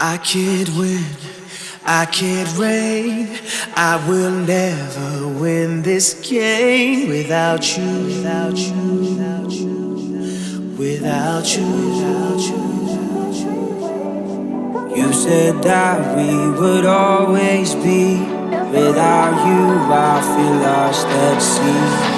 I can't win, I can't reign. I will never win this game without you, without you, without you, without you, without you. You said that we would always be. Without you, I feel lost at sea.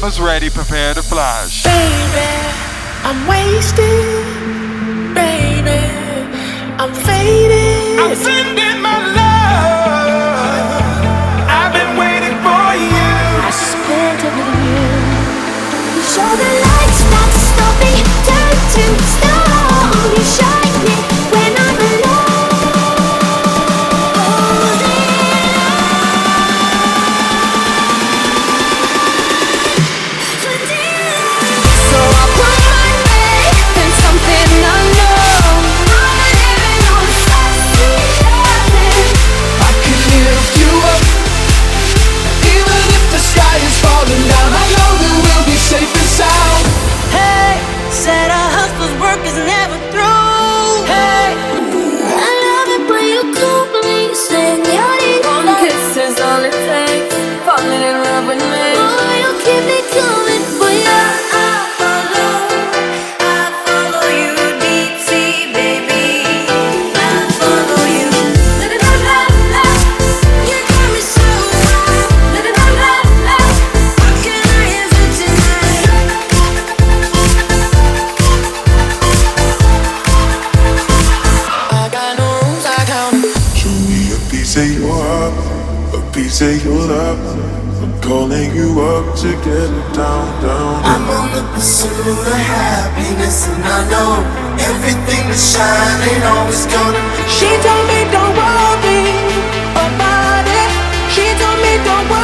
weapons ready, prepare to flash. Baby, I'm wasted. Baby, I'm faded. I'm sending my love. I've been waiting for you. I spent over you. Show the lights not to stop me. Turn to. piece of you up, a piece of your love. I'm calling you up to get it down, down. I'm on the pursuit of happiness, and I know everything is shining, always gonna. She told me don't worry about it. She told me don't worry.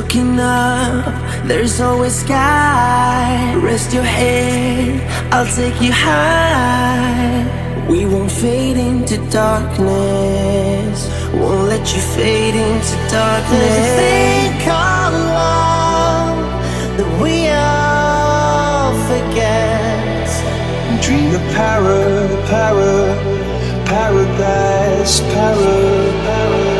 Looking up, there's always sky. Rest your head, I'll take you high. We won't fade into darkness. Won't let you fade into darkness. There's a thing called love that we all forget. Dream of para, para, paradise, para, para.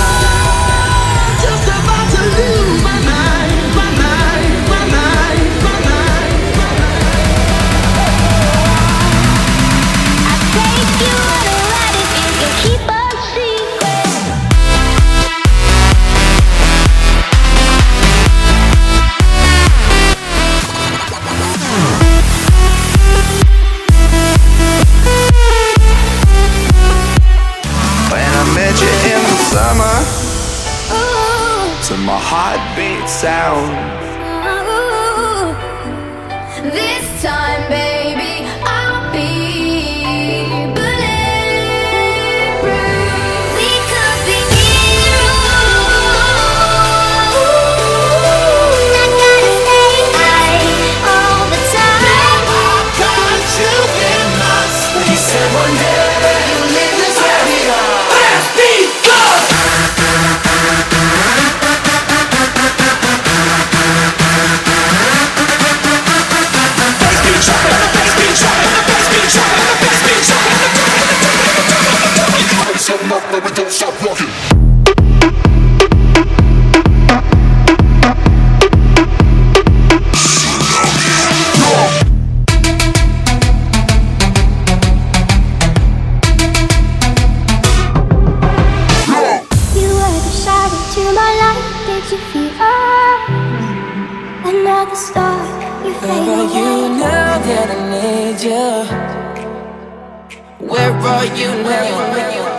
Where are you now?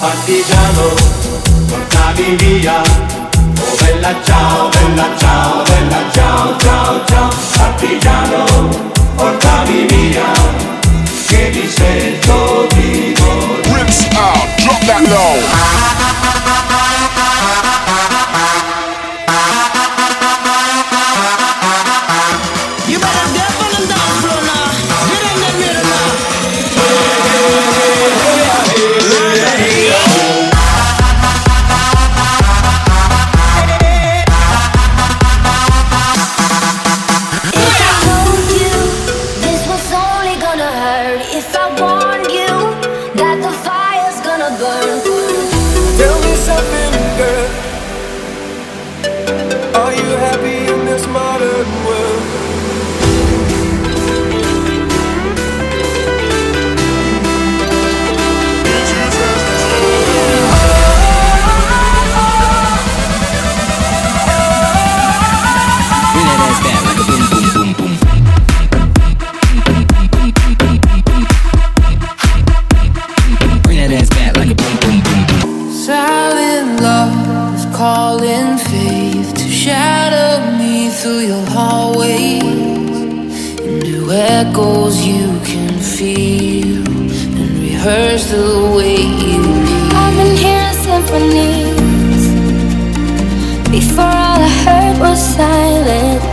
Partigiano, portami via. Oh bella ciao, bella ciao, bella ciao, ciao, ciao. Partigiano, portami via. Che mi sento vivo. Rips out, drop that low. you have echoes you can feel and rehearse the way you need. I've been hearing symphonies before all I heard was silence.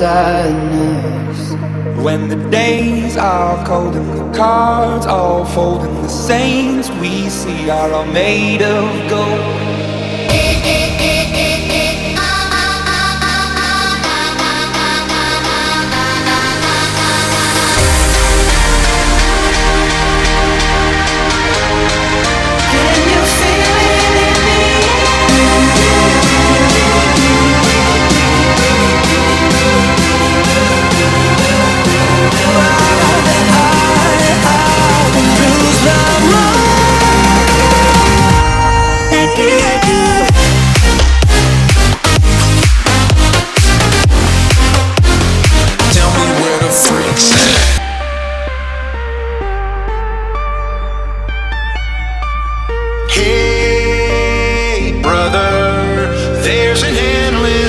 sadness. When the days are cold and the cards all fold, and the saints we see are all made of gold.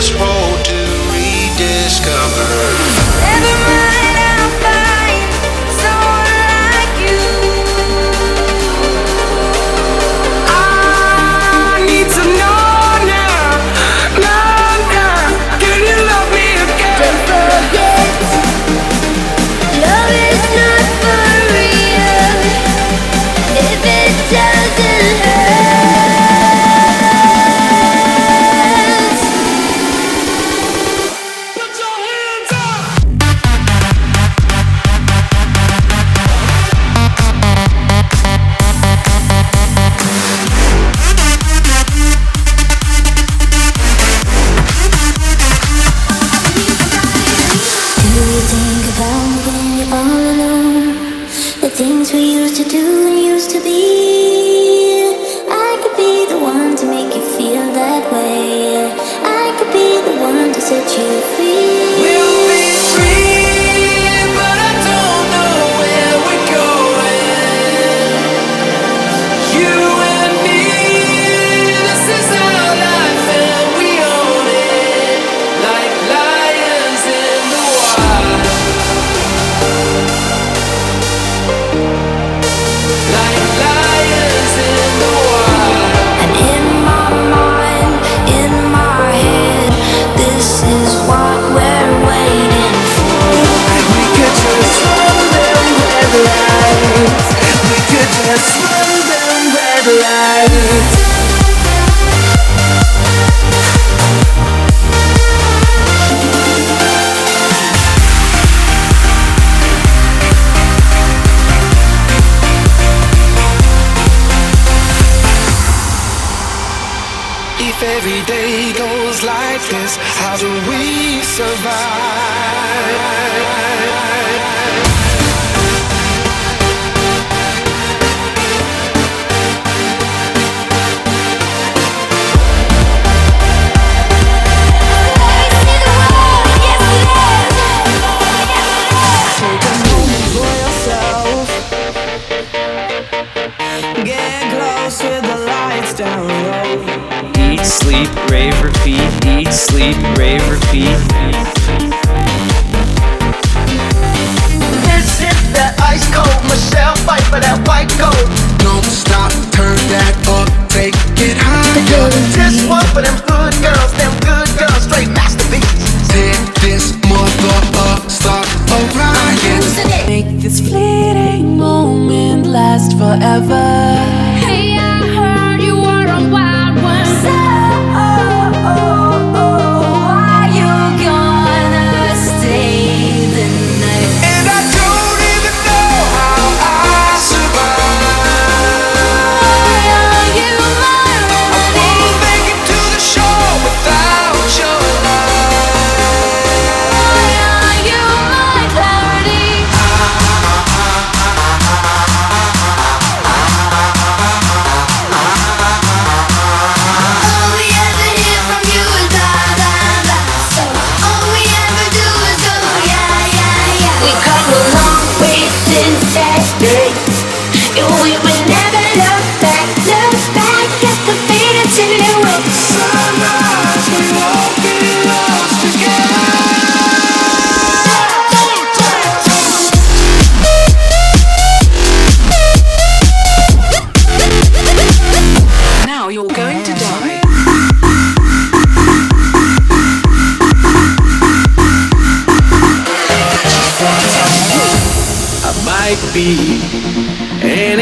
this whole How do we survive? sleep, rave, repeat, eat, sleep, rave, repeat. This is the ice cold, Michelle Pfeiffer that white gold. Don't stop, turn that up, take it higher. This one for them hood girls.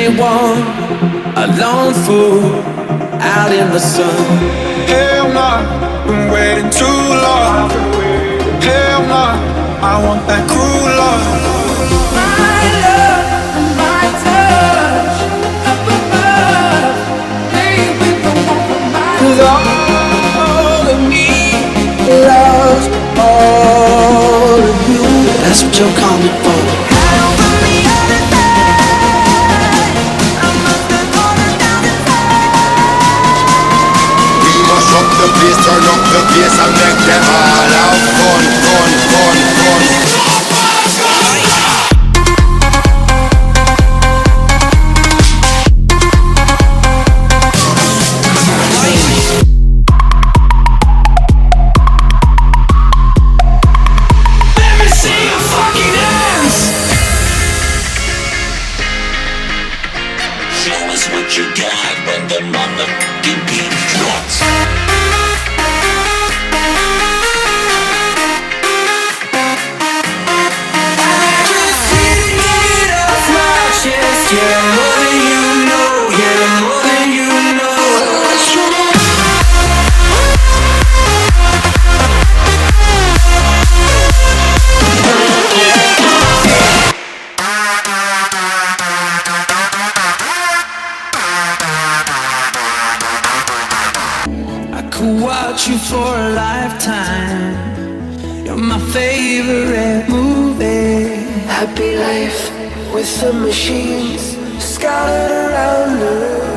anyone, a lone fool out in the sun. Hell nah, been waiting too long. Hell no, I want that cruel love. My love, my touch, up above, baby, don't compromise. Cause all of me loves all of you. That's what you're coming for. Turn up the place, turn up the bass and make them all have fun, fun, fun. happy life with the machines scattered around the room.